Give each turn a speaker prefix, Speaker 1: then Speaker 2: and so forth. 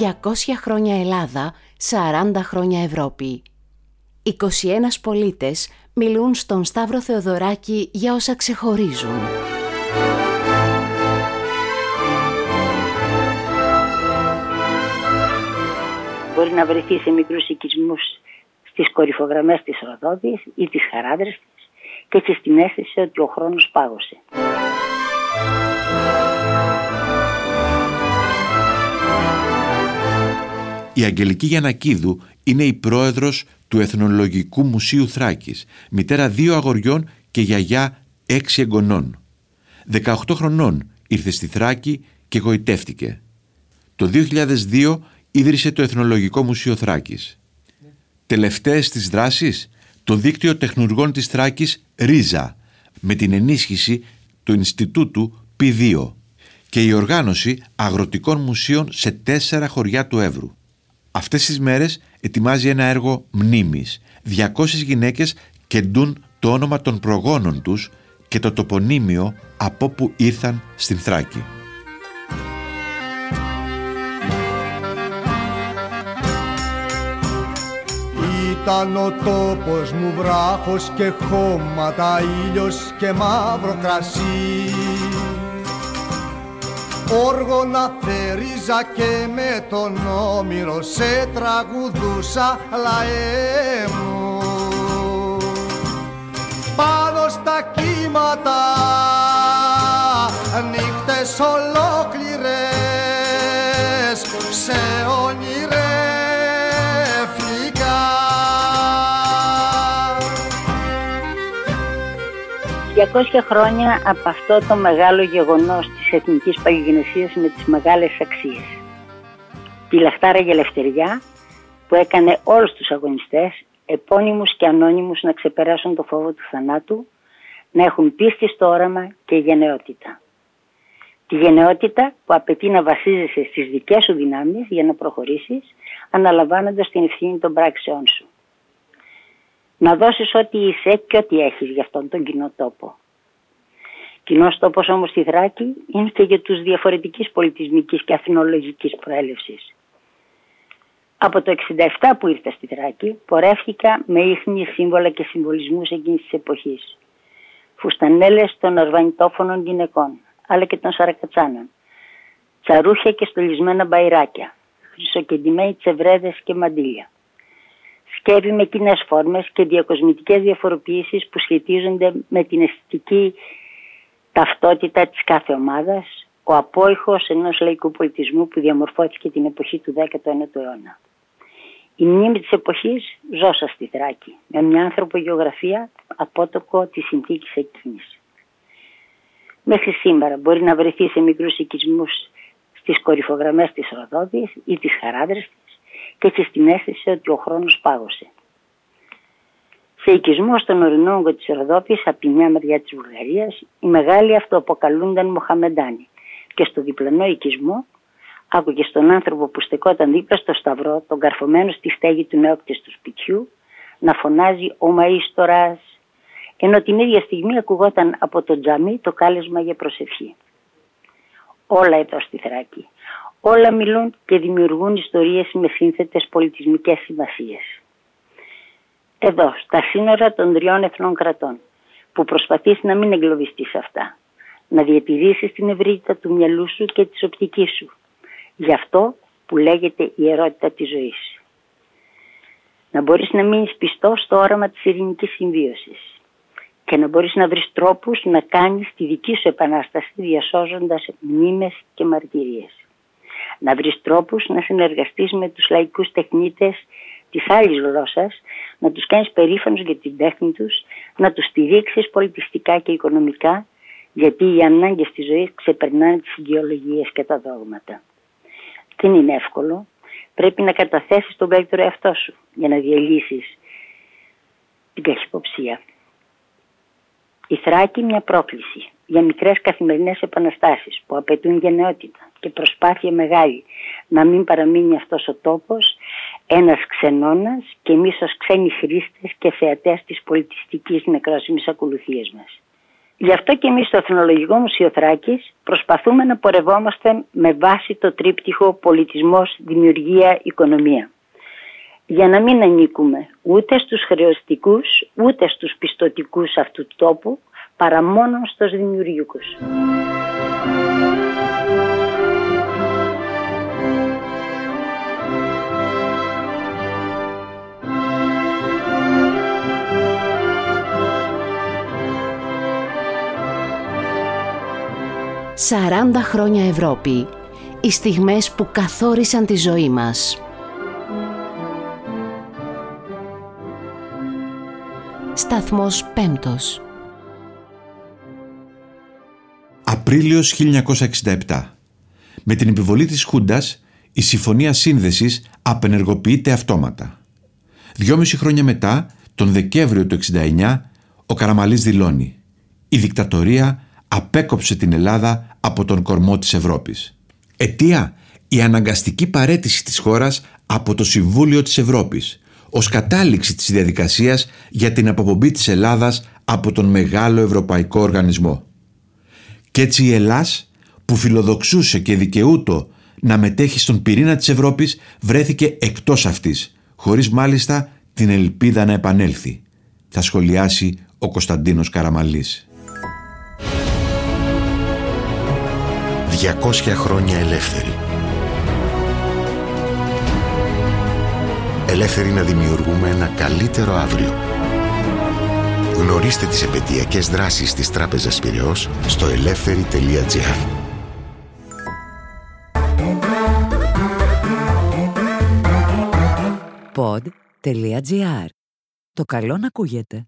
Speaker 1: 200 χρόνια Ελλάδα, 40 χρόνια Ευρώπη. 21 πολίτες μιλούν στον Σταύρο Θεοδωράκη για όσα ξεχωρίζουν.
Speaker 2: Μπορεί να βρεθεί σε μικρούς οικισμούς στις κορυφογραμμές της Ροδότης ή της Χαράδρες και έτσι στην αίσθηση ότι ο χρόνος πάγωσε.
Speaker 3: Η Αγγελική Γιανακίδου είναι η πρόεδρος του Εθνολογικού Μουσείου Θράκης, μητέρα δύο αγοριών και γιαγιά έξι εγγονών. 18 χρονών ήρθε στη Θράκη και γοητεύτηκε. Το 2002 ίδρυσε το Εθνολογικό Μουσείο Θράκης. Τελευταίες της δράσεις, το δίκτυο τεχνουργών της Θράκης «Ρίζα» με την ενίσχυση του Ινστιτούτου Π2 και η οργάνωση αγροτικών μουσείων σε τέσσερα χωριά του Εύρου. Αυτές τις μέρες ετοιμάζει ένα έργο μνήμης. 200 γυναίκες κεντούν το όνομα των προγόνων τους και το τοπονίμιο από που ήρθαν στην Θράκη.
Speaker 4: Ήταν ο τόπος μου βράχος και χώματα, ήλιος και μαύρο κρασί Όργονα θερίζα και με τον όμηρο σε τραγουδούσα λαέ μου. Πάνω στα κύματα νύχτες ολόκληρες σε όνειρες
Speaker 2: 200 χρόνια από αυτό το μεγάλο γεγονός της εθνικής παγιγενεσίας με τις μεγάλες αξίες. Τη λαχτάρα για ελευθεριά που έκανε όλους τους αγωνιστές, επώνυμους και ανώνυμους να ξεπεράσουν το φόβο του θανάτου, να έχουν πίστη στο όραμα και γενναιότητα. Τη γενναιότητα που απαιτεί να βασίζεσαι στις δικές σου δυνάμεις για να προχωρήσεις, αναλαμβάνοντας την ευθύνη των πράξεών σου να δώσεις ό,τι είσαι και ό,τι έχεις για αυτόν τον κοινό τόπο. Κοινός τόπος όμως στη Θράκη είναι και για τους διαφορετικής πολιτισμικής και αθηνολογικής προέλευσης. Από το 67 που ήρθα στη Θράκη πορεύτηκα με ίχνη σύμβολα και συμβολισμούς εκείνης της εποχής. Φουστανέλες των αρβανιτόφωνων γυναικών, αλλά και των σαρακατσάνων. Τσαρούχια και στολισμένα μπαϊράκια, χρυσοκεντημένοι τσεβρέδες και μαντήλια σκεύη με κοινές φόρμες και διακοσμητικές διαφοροποιήσεις που σχετίζονται με την αισθητική ταυτότητα της κάθε ομάδας, ο απόϊχος ενός λαϊκού πολιτισμού που διαμορφώθηκε την εποχή του 19ου αιώνα. Η μνήμη της εποχής ζώσα στη Θράκη, με μια ανθρωπογεωγραφία απότοκο της συνθήκης εκείνης. Μέχρι σήμερα μπορεί να βρεθεί σε μικρούς οικισμούς στις κορυφογραμμές της Ροδότης ή της Χαράδρες και έτσι στην αίσθηση ότι ο χρόνος πάγωσε. Σε οικισμό στον ορεινό όγκο της Ροδόπης από τη μια μεριά της Βουλγαρίας οι μεγάλοι αυτοαποκαλούνταν Μοχαμεντάνοι και στο διπλανό οικισμό άκουγε στον άνθρωπο που στεκόταν δίπλα στο σταυρό τον καρφωμένο στη στέγη του νεόκτης του σπιτιού να φωνάζει «Ο Μαΐστορας» ενώ την ίδια στιγμή ακουγόταν από το τζαμί το κάλεσμα για προσευχή. Όλα εδώ στη Θράκη, Όλα μιλούν και δημιουργούν ιστορίες με σύνθετες πολιτισμικές σημασίες. Εδώ, στα σύνορα των τριών εθνών κρατών, που προσπαθείς να μην εγκλωβιστείς αυτά, να διατηρήσεις την ευρύτητα του μυαλού σου και της οπτικής σου. Γι' αυτό που λέγεται η ιερότητα της ζωής. Να μπορείς να μείνεις πιστός στο όραμα της ειρηνικής συμβίωσης και να μπορείς να βρεις τρόπους να κάνεις τη δική σου επανάσταση διασώζοντας μνήμες και μαρτυρίες να βρεις τρόπους να συνεργαστείς με τους λαϊκούς τεχνίτες της άλλης γλώσσας, να τους κάνεις περήφανους για την τέχνη τους, να τους στηρίξεις πολιτιστικά και οικονομικά, γιατί οι ανάγκες της ζωής ξεπερνάνε τις ιδεολογίες και τα δόγματα. Δεν είναι εύκολο. Πρέπει να καταθέσεις τον καλύτερο εαυτό σου για να διαλύσεις την καχυποψία. Η Θράκη μια πρόκληση για μικρές καθημερινές επαναστάσεις που απαιτούν γενναιότητα και προσπάθεια μεγάλη να μην παραμείνει αυτός ο τόπος ένας ξενώνας και εμείς ως ξένοι χρήστες και θεατές της πολιτιστικής νεκρόσιμης ακολουθίας μας. Γι' αυτό και εμείς στο Εθνολογικό Μουσείο Θράκης προσπαθούμε να πορευόμαστε με βάση το τρίπτυχο πολιτισμός, δημιουργία, οικονομία. Για να μην ανήκουμε ούτε στους χρεωστικούς ούτε στους πιστοτικούς αυτού του τόπου παρά μόνο στους δημιουργικούς.
Speaker 1: «40 χρόνια Ευρώπη» οι στιγμές που καθόρισαν τη ζωή μας. Σταθμός πέμπτος
Speaker 3: Απρίλιος 1967 Με την επιβολή της Χούντας η Συμφωνία Σύνδεσης απενεργοποιείται αυτόματα. Δυόμιση χρόνια μετά, τον Δεκέμβριο του 1969, ο Καραμαλής δηλώνει «Η δικτατορία απέκοψε την Ελλάδα από τον κορμό της Ευρώπης». Αιτία η αναγκαστική παρέτηση της χώρας από το Συμβούλιο της Ευρώπης ως κατάληξη της διαδικασίας για την αποπομπή της Ελλάδας από τον μεγάλο ευρωπαϊκό οργανισμό. Κι έτσι η Ελλάς που φιλοδοξούσε και δικαιούτο να μετέχει στον πυρήνα της Ευρώπης βρέθηκε εκτός αυτής, χωρίς μάλιστα την ελπίδα να επανέλθει. Θα σχολιάσει ο Κωνσταντίνος Καραμαλής.
Speaker 5: 200 χρόνια ελεύθερη. Ελεύθεροι να δημιουργούμε ένα καλύτερο αύριο. Γνωρίστε τις επαιτειακές δράσεις της Τράπεζας Πυραιός στο ελεύθερη.gr
Speaker 6: Pod.gr. Το καλό να ακούγεται.